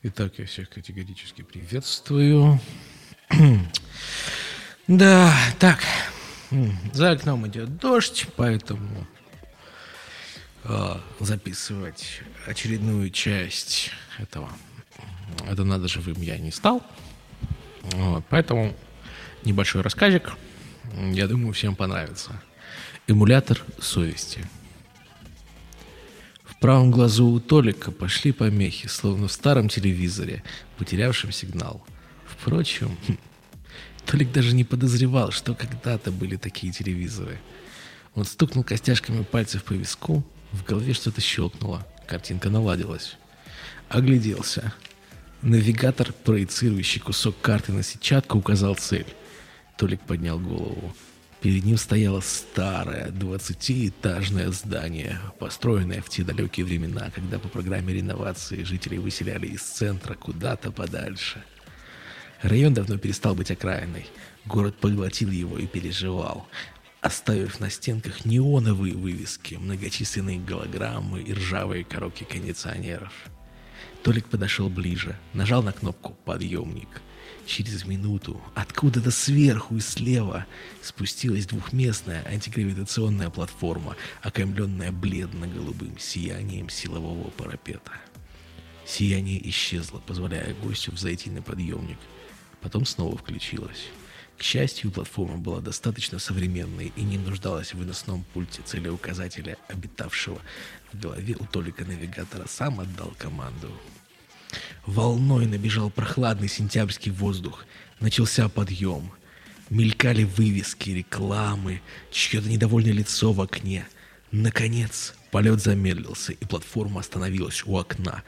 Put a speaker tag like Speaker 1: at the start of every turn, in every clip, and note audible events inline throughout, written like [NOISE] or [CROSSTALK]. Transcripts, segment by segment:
Speaker 1: Итак, я всех категорически приветствую. [CLEARS THROAT] да, так, за окном идет дождь, поэтому э, записывать очередную часть этого «Это надо живым» я не стал. Вот, поэтому небольшой рассказик, я думаю, всем понравится. Эмулятор совести – в правом глазу у Толика пошли помехи, словно в старом телевизоре, потерявшем сигнал. Впрочем, [LAUGHS] Толик даже не подозревал, что когда-то были такие телевизоры. Он стукнул костяшками пальцев по виску, в голове что-то щелкнуло, картинка наладилась. Огляделся. Навигатор, проецирующий кусок карты на сетчатку, указал цель. Толик поднял голову. Перед ним стояло старое двадцатиэтажное здание, построенное в те далекие времена, когда по программе реновации жители выселяли из центра куда-то подальше. Район давно перестал быть окраиной. Город поглотил его и переживал, оставив на стенках неоновые вывески, многочисленные голограммы и ржавые коробки кондиционеров. Толик подошел ближе, нажал на кнопку «Подъемник». Через минуту откуда-то сверху и слева спустилась двухместная антигравитационная платформа, окаймленная бледно-голубым сиянием силового парапета. Сияние исчезло, позволяя гостю взойти на подъемник. Потом снова включилось. К счастью, платформа была достаточно современной и не нуждалась в выносном пульте целеуказателя, обитавшего в голове у Толика навигатора, сам отдал команду. Волной набежал прохладный сентябрьский воздух. Начался подъем. Мелькали вывески, рекламы, чье-то недовольное лицо в окне. Наконец, полет замедлился, и платформа остановилась у окна,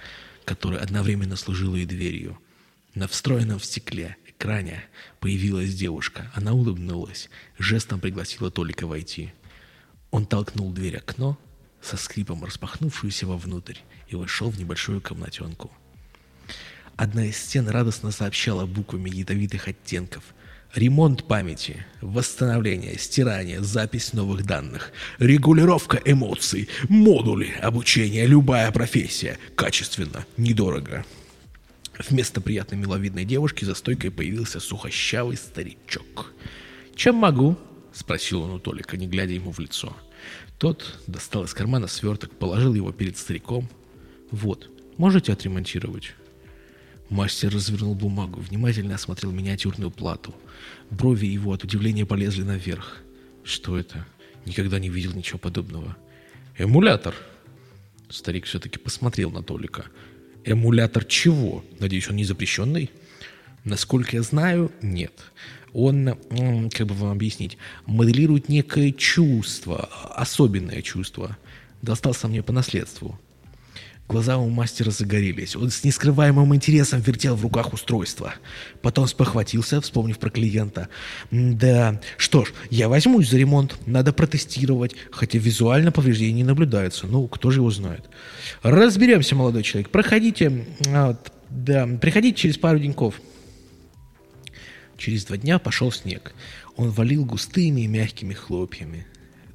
Speaker 1: которое одновременно служило и дверью. На встроенном в стекле экране появилась девушка. Она улыбнулась, жестом пригласила Толика войти. Он толкнул дверь окно, со скрипом распахнувшуюся вовнутрь, и вошел в небольшую комнатенку. Одна из стен радостно сообщала буквами ядовитых оттенков. Ремонт памяти, восстановление, стирание, запись новых данных, регулировка эмоций, модули, обучение, любая профессия. Качественно, недорого. Вместо приятной миловидной девушки за стойкой появился сухощавый старичок. «Чем могу?» — спросил он у Толика, не глядя ему в лицо. Тот достал из кармана сверток, положил его перед стариком. «Вот, можете отремонтировать?» Мастер развернул бумагу, внимательно осмотрел миниатюрную плату. Брови его от удивления полезли наверх. Что это? Никогда не видел ничего подобного. Эмулятор. Старик все-таки посмотрел на Толика. Эмулятор чего? Надеюсь, он не запрещенный? Насколько я знаю, нет. Он, как бы вам объяснить, моделирует некое чувство, особенное чувство. Достался мне по наследству. Глаза у мастера загорелись. Он с нескрываемым интересом вертел в руках устройство. Потом спохватился, вспомнив про клиента. Да, что ж, я возьмусь за ремонт. Надо протестировать. Хотя визуально повреждений не наблюдается. Ну, кто же его знает. Разберемся, молодой человек. Проходите. Вот, да, приходите через пару деньков. Через два дня пошел снег. Он валил густыми и мягкими хлопьями.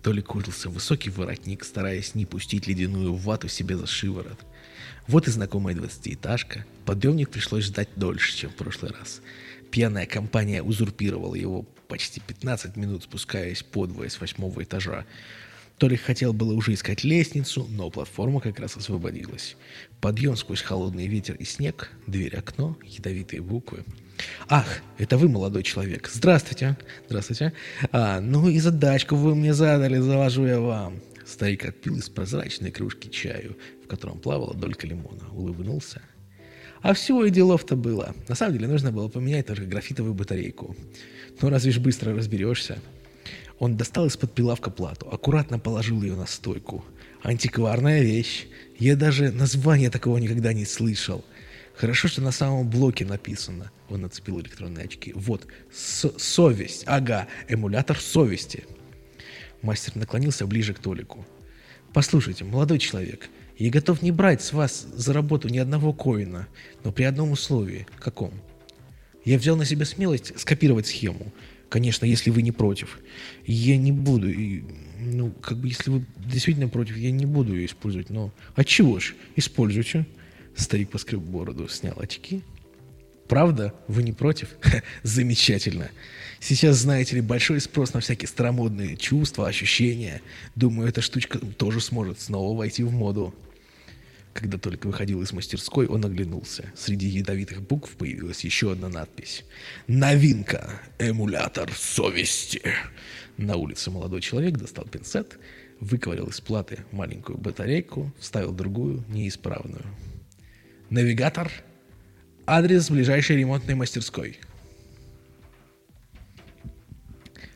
Speaker 1: Толик курился высокий воротник, стараясь не пустить ледяную вату себе за шиворот. Вот и знакомая двадцатиэтажка. Подъемник пришлось ждать дольше, чем в прошлый раз. Пьяная компания узурпировала его почти 15 минут, спускаясь подвое с восьмого этажа. Толик хотел было уже искать лестницу, но платформа как раз освободилась. Подъем сквозь холодный ветер и снег, дверь окно, ядовитые буквы — Ах, это вы, молодой человек. Здравствуйте. Здравствуйте. А, ну и задачку вы мне задали, заложу я вам. Старик отпил из прозрачной кружки чаю, в котором плавала долька лимона. Улыбнулся. А всего и делов-то было. На самом деле нужно было поменять только графитовую батарейку. Ну разве ж быстро разберешься? Он достал из-под прилавка плату, аккуратно положил ее на стойку. Антикварная вещь. Я даже названия такого никогда не слышал – Хорошо, что на самом блоке написано. Он нацепил электронные очки. Вот, совесть. Ага, эмулятор совести. Мастер наклонился ближе к Толику. Послушайте, молодой человек, я готов не брать с вас за работу ни одного коина, но при одном условии. Каком? Я взял на себя смелость скопировать схему. Конечно, если вы не против. Я не буду, и, ну, как бы, если вы действительно против, я не буду ее использовать, но... А чего ж? Используйте. Старик поскреб бороду, снял очки. Правда? Вы не против? [LAUGHS] Замечательно. Сейчас, знаете ли, большой спрос на всякие старомодные чувства, ощущения. Думаю, эта штучка тоже сможет снова войти в моду. Когда только выходил из мастерской, он оглянулся. Среди ядовитых букв появилась еще одна надпись. «Новинка! Эмулятор совести!» На улице молодой человек достал пинцет, выковырял из платы маленькую батарейку, вставил другую, неисправную. «Навигатор! Адрес ближайшей ремонтной мастерской!»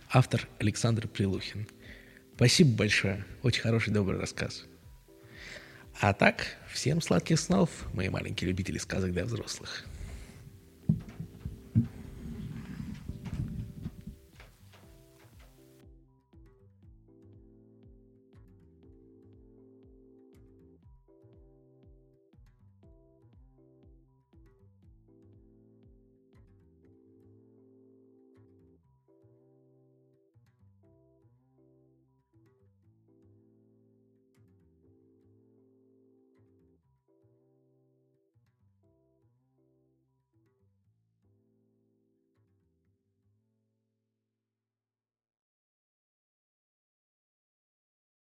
Speaker 1: Автор Александр Прилухин. Спасибо большое. Очень хороший, добрый рассказ. А так, всем сладких снов, мои маленькие любители сказок для взрослых.